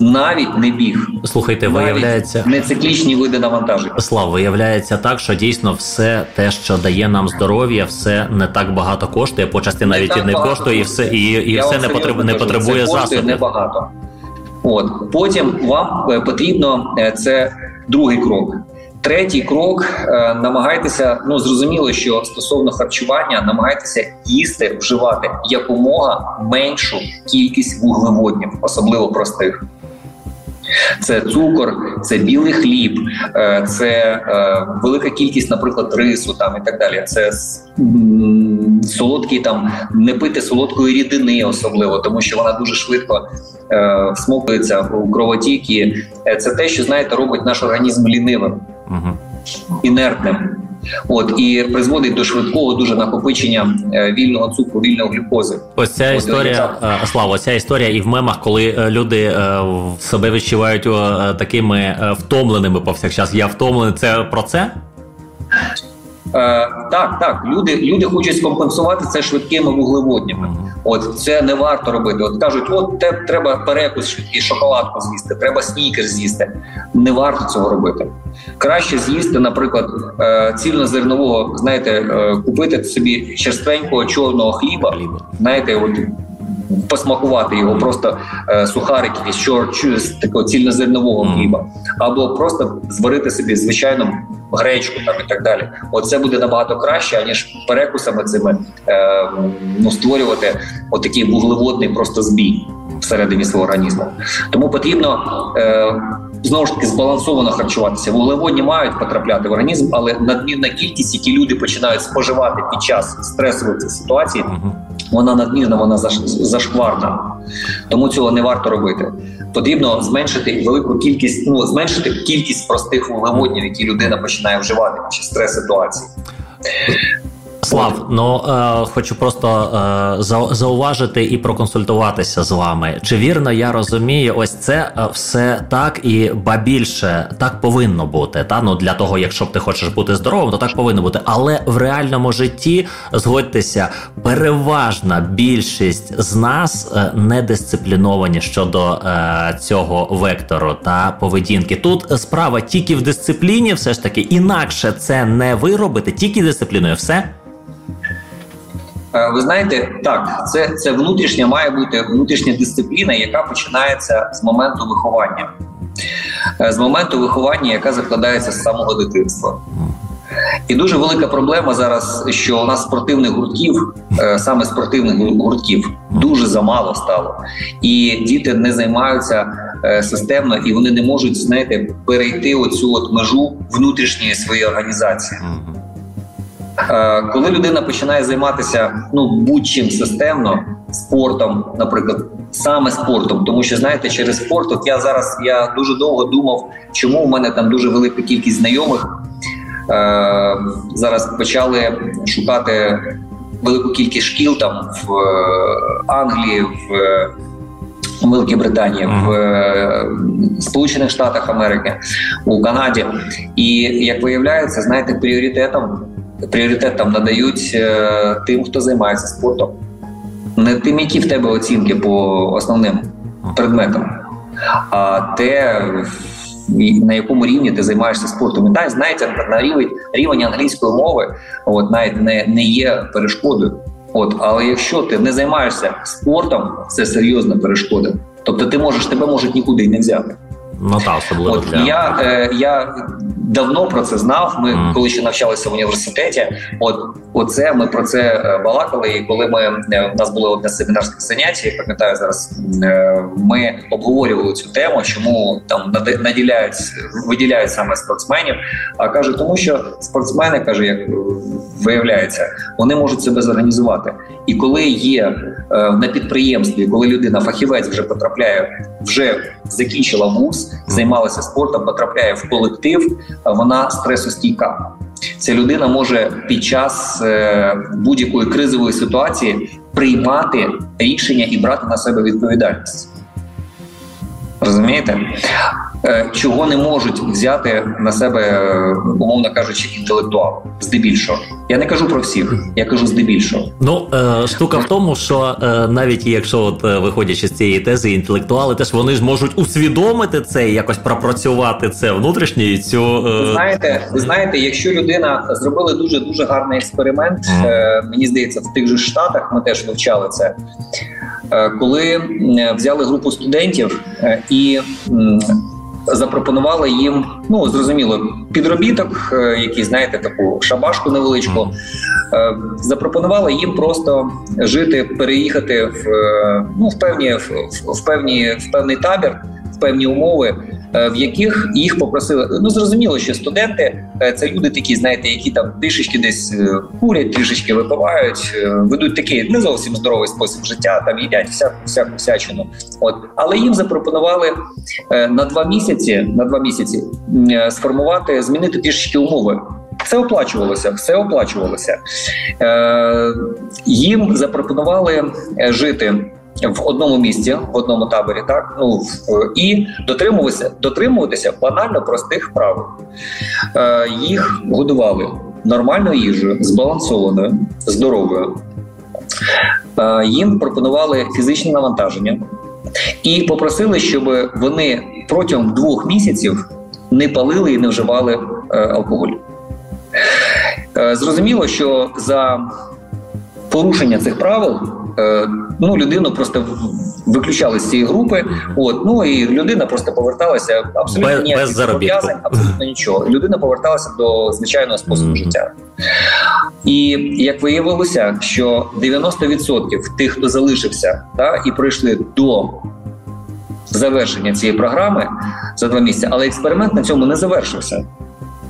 Навіть не біг. Слухайте, Навіть виявляється не циклічні види навантаження. Слав, виявляється так, що дійсно все те, що дає нам здоров'я, все не так багато коштує, по части навіть і не коштує, і все і і все не потребує не потребує засобів. Небагато. От потім вам е, потрібно е, це другий крок. Третій крок е, намагайтеся. Ну зрозуміло, що стосовно харчування намагайтеся їсти, вживати якомога меншу кількість вуглеводнів, особливо простих. Це цукор, це білий хліб, е, це е, велика кількість, наприклад, рису там і так далі. Це солодкий там не пити солодкої рідини, особливо тому, що вона дуже швидко всмоктується у кровотік. І Це те, що знаєте, робить наш організм лінивим, інертним. От і призводить до швидкого дуже накопичення е, вільного цукру, вільного глюкози. Ось ця От, історія е, слава. Ця історія і в мемах, коли е, люди себе відчувають такими втомленими повсякчас. Я втомлений. Це про це. Е, Так, так, люди люди хочуть скомпенсувати це швидкими вуглеводнями. От це не варто робити. От кажуть, от те треба перекус швидкий, шоколадку з'їсти, треба снікер з'їсти. Не варто цього робити. Краще з'їсти, наприклад, е, цільнозернового, знаєте, е, купити собі черственького чорного хліба. Знаєте, от посмакувати його, просто е, сухарики з з такого цільнозернового хліба, або просто зварити собі звичайну гречку там і так далі. Оце буде набагато краще, аніж перекусами цими е, ну, створювати отакий вуглеводний просто збій всередині свого організму. Тому потрібно е, знову ж таки збалансовано харчуватися. Вуглеводні мають потрапляти в організм, але надмірна кількість, які люди починають споживати під час стресових ситуацій, вона надмірна, вона зашкварна. Тому цього не варто робити. Потрібно зменшити велику кількість, ну зменшити кількість простих вуглеводнів, які людина починає вживати під час стрес ситуації. Слав, ну е, хочу просто е, зауважити і проконсультуватися з вами. Чи вірно я розумію, ось це е, все так і ба більше так повинно бути. Та ну для того, якщо б ти хочеш бути здоровим, то так повинно бути. Але в реальному житті згодьтеся, переважна більшість з нас е, не дисципліновані щодо е, цього вектору та поведінки. Тут справа тільки в дисципліні, все ж таки, інакше це не виробити, тільки дисципліною, все. Е, ви знаєте, так, це це внутрішня має бути внутрішня дисципліна, яка починається з моменту виховання, е, з моменту виховання, яка закладається з самого дитинства. І дуже велика проблема зараз, що у нас спортивних гуртків, е, саме спортивних гуртків, дуже замало стало, і діти не займаються системно, і вони не можуть знаєте, перейти оцю от межу внутрішньої своєї організації. Е, коли людина починає займатися ну будь-чим системно спортом, наприклад, саме спортом, тому що знаєте, через спорт, от я зараз я дуже довго думав, чому у мене там дуже велика кількість знайомих. Е, зараз почали шукати велику кількість шкіл там в е, Англії, в Великій Британії, в е, Сполучених Штатах Америки, у Канаді, і як виявляється, знаєте, пріоритетом пріоритет там надають е, тим, хто займається спортом, не тим, які в тебе оцінки по основним предметам, а те, на якому рівні ти займаєшся спортом. І так, знаєте, на рівень рівень англійської мови, от навіть не, не є перешкодою. От, але якщо ти не займаєшся спортом, це серйозна перешкода. Тобто, ти можеш тебе можуть нікуди не взяти. Ну так, особливо От для я е, я давно про це знав. Ми mm. коли ще навчалися в університеті. От оце ми про це е, балакали. І коли ми е, у нас було одне семінарське заняття, я пам'ятаю зараз. е, Ми обговорювали цю тему, чому там наділяють виділяють саме спортсменів. А каже, тому що спортсмени каже, як е, виявляється, вони можуть себе зорганізувати. І коли є е, на підприємстві, коли людина фахівець вже потрапляє, вже закінчила вуз, займалася спортом, потрапляє в колектив, а вона стресостійка. Ця людина може під час е, будь-якої кризової ситуації приймати рішення і брати на себе відповідальність. Розумієте? Е, Чого не можуть взяти на себе, е, умовно кажучи, інтелектуал здебільшого. Я не кажу про всіх, я кажу здебільшого. Ну, е, штука в тому, що навіть якщо, от, виходячи з цієї тези, інтелектуали теж вони ж можуть усвідомити це і якось пропрацювати це внутрішнє і цю. Знаєте, ви знаєте, якщо людина зробила дуже дуже гарний експеримент, е, мені здається, в тих же штатах ми теж вивчали це. Коли взяли групу студентів і запропонували їм, ну зрозуміло, підробіток, е, який знаєте, таку шабашку невеличку. Е, Запропонували їм просто жити, переїхати в е, ну в певні в, в певні в певний табір, в певні умови, в яких їх попросили. Ну зрозуміло, що студенти е, це люди такі, знаєте, які там трішечки десь е, курять, трішечки випивають, е, ведуть такий не зовсім здоровий спосіб життя, там їдять всяку всяку всячину. От але їм запропонували е, на два місяці на два місяці е, сформувати, змінити трішечки умови. Це оплачувалося, все оплачувалося. Е, їм запропонували е, жити в одному місці, в одному таборі, так ну в, і дотримуватися, дотримуватися банально простих правил. Е, їх годували нормальною їжею, збалансованою, здоровою. Е, їм пропонували фізичне навантаження і попросили, щоб вони протягом двох місяців не палили і не вживали е, алкоголь. Е, Зрозуміло, що за порушення цих правил ну, людину просто виключали з цієї групи. От, ну і людина просто поверталася абсолютно Без- без заробітку. абсолютно нічого. Людина поверталася до звичайного способу Мгм. життя. І як виявилося, що 90% тих, хто залишився та, і прийшли до завершення цієї програми за два місяці, але експеримент на цьому не завершився.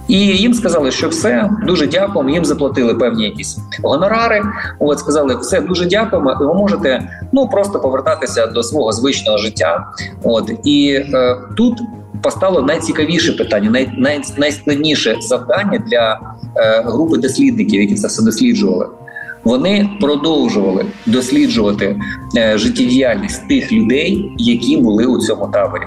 І їм сказали, що все дуже дякуємо. Їм заплатили певні якісь гонорари. От сказали, все дуже дякуємо. Ви можете ну просто повертатися до свого звичного життя. От і е, тут постало найцікавіше питання, най, най, найскладніше завдання для е, групи дослідників, які це все досліджували. Вони продовжували досліджувати е, життєдіяльність тих людей, які були у цьому таборі.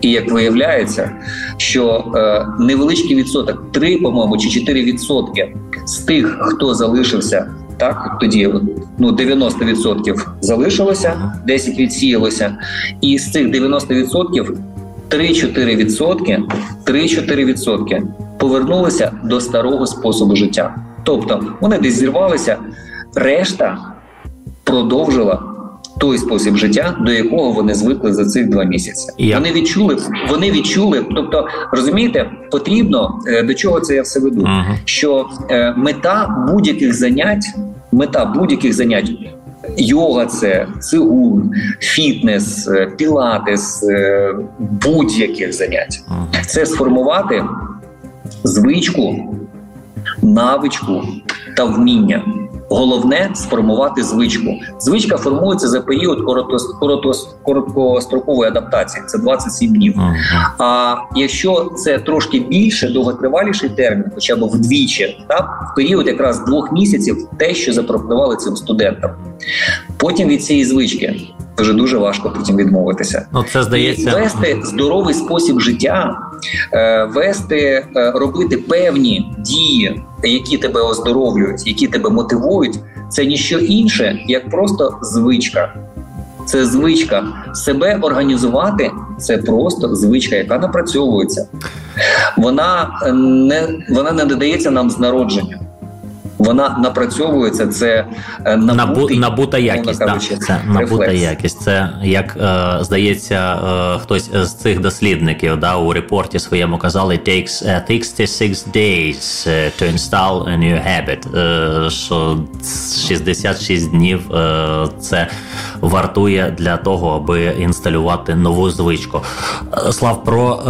І як виявляється, що е, невеличкий відсоток, 3, по-моєму, чи 4 відсотки з тих, хто залишився, так тоді ну 90% залишилося, 10 відсіялося, і з цих 90% 3-4 відсотки, 3-4 відсотки повернулися до старого способу життя. Тобто вони десь зірвалися, решта продовжила той спосіб життя, до якого вони звикли за цих два місяці. Як? Вони відчули, вони відчули. Тобто, розумієте, потрібно е, до чого це я все веду? Мгм. Що е, мета будь-яких занять, мета будь-яких занять. Йога, це цигун, фітнес, е, пілатес, е, будь-яких занять це сформувати звичку, навичку та вміння. Головне сформувати звичку. Звичка формується за період короткострокової адаптації. Це 27 днів. А якщо це трошки більше, довготриваліший термін, хоча б вдвічі, та в період якраз двох місяців, те, що запропонували цим студентам. Потім від цієї звички вже дуже важко потім відмовитися. Ну, це І здається. вести здоровий спосіб життя, е, вести, е, робити певні дії, які тебе оздоровлюють, які тебе мотивують, це ніщо інше, як просто звичка. Це звичка себе організувати. Це просто звичка, яка напрацьовується. Вона е, не вона не додається нам з народження. Вона напрацьовується. Це е, набутий, набута якість. Да. Це набута якість. Це як е, здається, е, хтось з цих дослідників да, у репорті своєму казали takes 66 е, days to install a new habit. Е, що 66 днів це вартує для того, аби інсталювати нову звичку. Слав про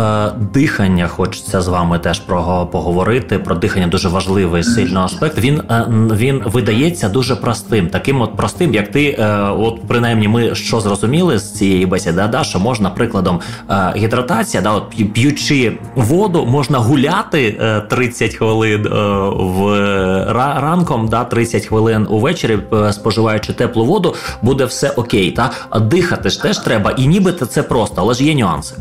дихання хочеться з вами теж про поговорити. Про дихання дуже важливий сильний аспект. Він він він видається дуже простим, таким от простим, як ти, е, от принаймні, ми що зрозуміли з цієї бесіди, да, що можна прикладом е, гідратація, да, от п'ючи воду, можна гуляти 30 е, хвилин в ранком, да, 30 хвилин увечері, споживаючи теплу воду, буде все окей. Та дихати ж теж треба, і нібито це просто, але ж є нюанси.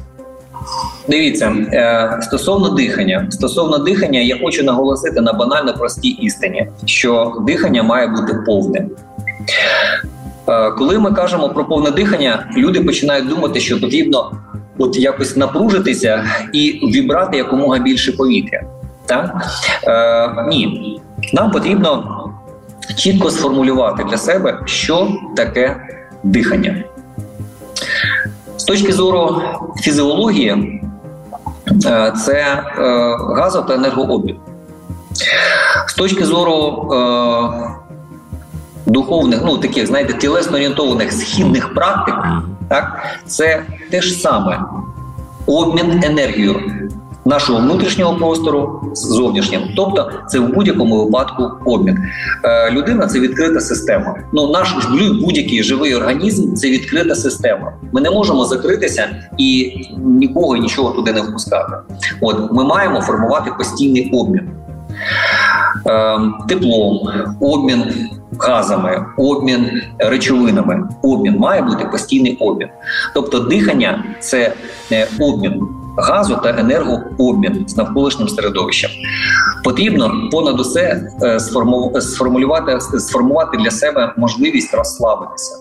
Дивіться е, стосовно дихання, стосовно дихання, я хочу наголосити на банально простій істині, що дихання має бути повним. Е, коли ми кажемо про повне дихання, люди починають думати, що потрібно от якось напружитися і вібрати якомога більше повітря. Так? Е, Ні, нам потрібно чітко сформулювати для себе, що таке дихання. З точки зору фізіології, Е, це е, газо та енергообмін. З точки зору е, духовних, ну таких, знаєте, тілесно орієнтованих східних практик, так, це те ж саме обмін енергією нашого внутрішнього простору з зовнішнім. Тобто, це в будь-якому випадку обмін. Е, Людина це відкрита система. Ну наш будь-який живий організм це відкрита система. Ми не можемо закритися і нікого нічого туди не впускати. От ми маємо формувати постійний обмін. Е, теплом, обмін газами, обмін речовинами, обмін має бути постійний обмін. Тобто, дихання це е, обмін газу та енергообмін з навколишнім середовищем. Потрібно понад усе е, сформулювати сформувати для себе можливість розслабитися,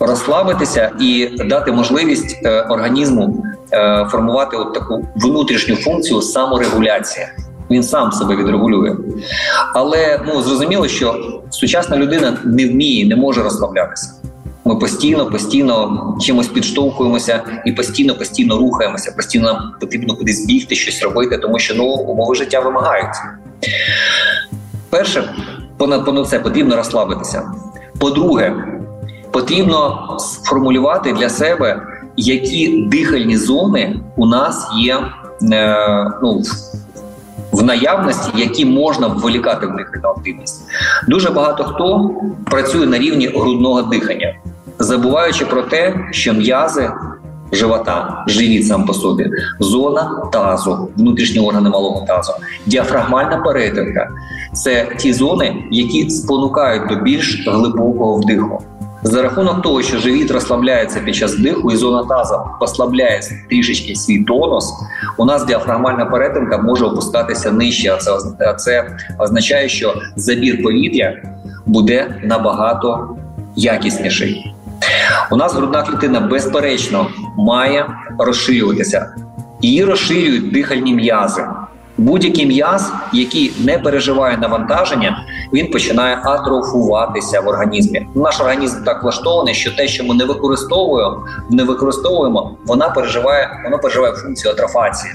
розслабитися і дати можливість е, організму е, формувати от таку внутрішню функцію саморегуляції. Він сам себе відрегулює, але ну зрозуміло, що сучасна людина не вміє, не може розслаблятися. Ми постійно, постійно чимось підштовхуємося і постійно, постійно рухаємося. Постійно нам потрібно кудись бігти, щось робити, тому що ну умови життя вимагають. Перше, понад понад це потрібно розслабитися. По-друге, потрібно сформулювати для себе, які дихальні зони у нас є е, ну, в наявності, які можна вволікати в дихальну активність. Дуже багато хто працює на рівні грудного дихання забуваючи про те, що м'язи живота, живіт сам по собі, зона тазу, внутрішні органи малого тазу, діафрагмальна перетинка це ті зони, які спонукають до більш глибокого вдиху. За рахунок того, що живіт розслабляється під час диху, і зона таза послабляє трішечки свій тонус, у нас діафрагмальна перетинка може опускатися нижче. А це означає, що забір повітря буде набагато якісніший. У нас грудна клітина безперечно має розширюватися. Її розширюють дихальні м'язи. Будь-який м'яз, який не переживає навантаження, він починає атрофуватися в організмі. Наш організм так влаштований, що те, що ми не використовуємо, не використовуємо, вона переживає, воно переживає функцію атрофації.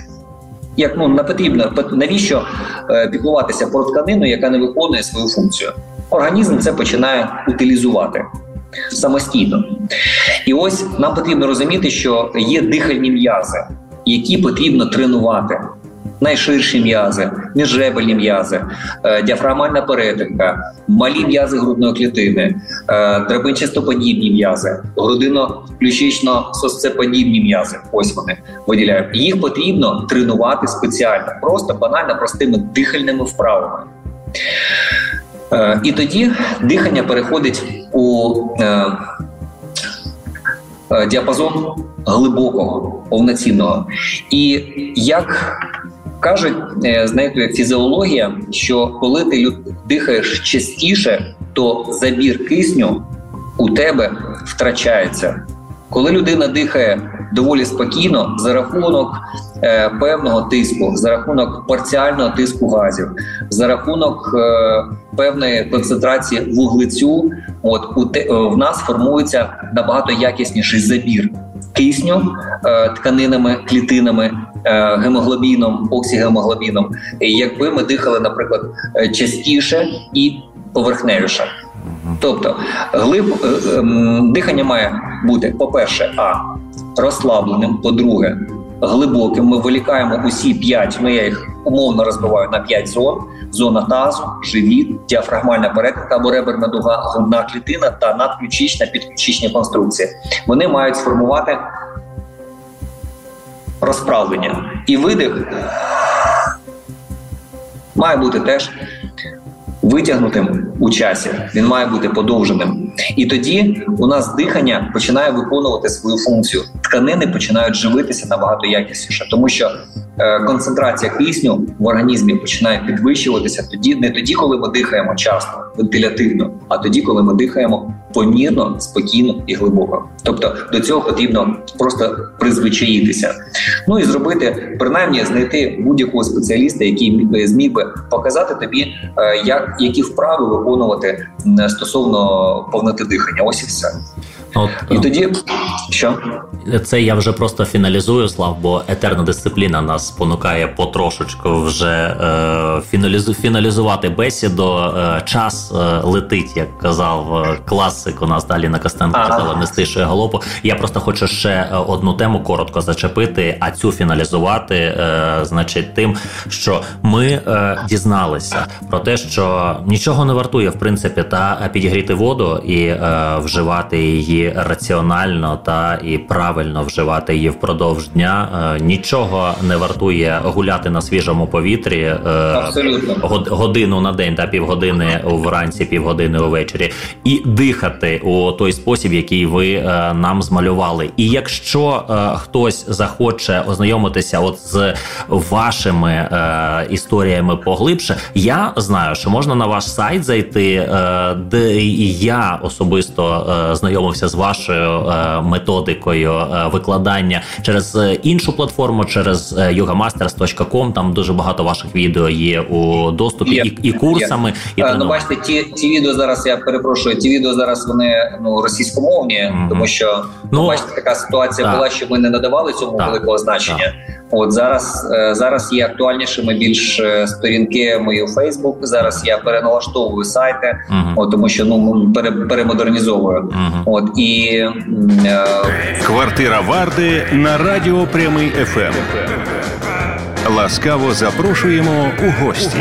Як ну не потрібно навіщо е, піклуватися про тканину, яка не виконує свою функцію? Організм це починає утилізувати самостійно. І ось нам потрібно розуміти, що є дихальні м'язи, які потрібно тренувати. Найширші м'язи, міжребельні м'язи, е, діафрагмальна перетинка, малі м'язи грудної клітини, е, драбинчастоподібні м'язи, грудино-ключично-сосцеподібні м'язи. Ось вони виділяють. Їх потрібно тренувати спеціально, просто банально простими дихальними вправами. Е, і тоді дихання переходить у е, е, діапазон глибокого, повноцінного. І як кажуть, знаєте, фізіологія, що коли ти дихаєш частіше, то забір кисню у тебе втрачається. Коли людина дихає доволі спокійно за рахунок е, певного тиску, за рахунок парціального тиску газів, за рахунок е, певної концентрації вуглецю. От у те е, в нас формується набагато якісніший забір кисню е, тканинами, клітинами, е, гемоглобіном, оксігемоглобіном. Якби ми дихали, наприклад, е, частіше і поверхневіше. Тобто глиб ем, дихання має бути, по-перше, а розслабленим, по-друге, глибоким. Ми вилікаємо усі п'ять, ну я їх умовно розбиваю на п'ять зон: зона тазу, живіт, діафрагмальна перетинка або реберна дуга, грудна клітина та надключична підключичні конструкції. Вони мають сформувати розправлення. І видих має бути теж витягнутим у часі. Він має бути подовженим. І тоді у нас дихання починає виконувати свою функцію. Тканини починають живитися набагато якісніше, тому що е, концентрація кисню в організмі починає підвищуватися тоді, не тоді, коли ми дихаємо часто, вентилятивно, а тоді, коли ми дихаємо помірно, спокійно і глибоко. Тобто до цього потрібно просто призвичаїтися. Ну і зробити принаймні знайти будь-якого спеціаліста, який зміг би показати тобі, е, як які вправи виконувати стосовно повноти дихання. Ось і все. От, І тоді що? Це я вже просто фіналізую, Слав, бо етерна дисципліна нас спонукає потрошечку вже е, фіналізу, фіналізувати бесіду. Е, час е, летить, як казав е, класик. У нас далі на Костенко ага. казала не стишує галопу. Я просто хочу ще е, одну тему коротко зачепити, а цю фіналізувати, е, значить, тим, що ми дізналися про те, що нічого не вартує в принципі та підігріти воду і вживати її раціонально та і правильно вживати її впродовж дня. Е, нічого не вартує гуляти на свіжому повітрі е, Абсолютно. годину на день та півгодини вранці, півгодини увечері, і дихати у той спосіб, який ви е, нам змалювали. І якщо хтось захоче ознайомитися, от з вашими історіями поглибше, я знаю, що можна на ваш сайт зайти, де я особисто знайомився з вашою методикою е, викладання через е, іншу платформу, через yogamasters.com, е, Там дуже багато ваших відео є у доступі є, і і курсами. Є. І ну бачите, ті ті відео зараз. Я перепрошую. Ті відео зараз вони ну російськомовні, mm-hmm. тому що ну, бачите, така ситуація так. була, що ми не надавали цьому так. великого значення. Так. От зараз зараз є актуальнішими більш сторінки мої у Фейсбук. Зараз я переналаштовую сайти, uh-huh. от, тому що ну пере, перемодернізовую. Uh-huh. От і Квартира Варди на радіо Прямий ФМ. Ласкаво запрошуємо у гості.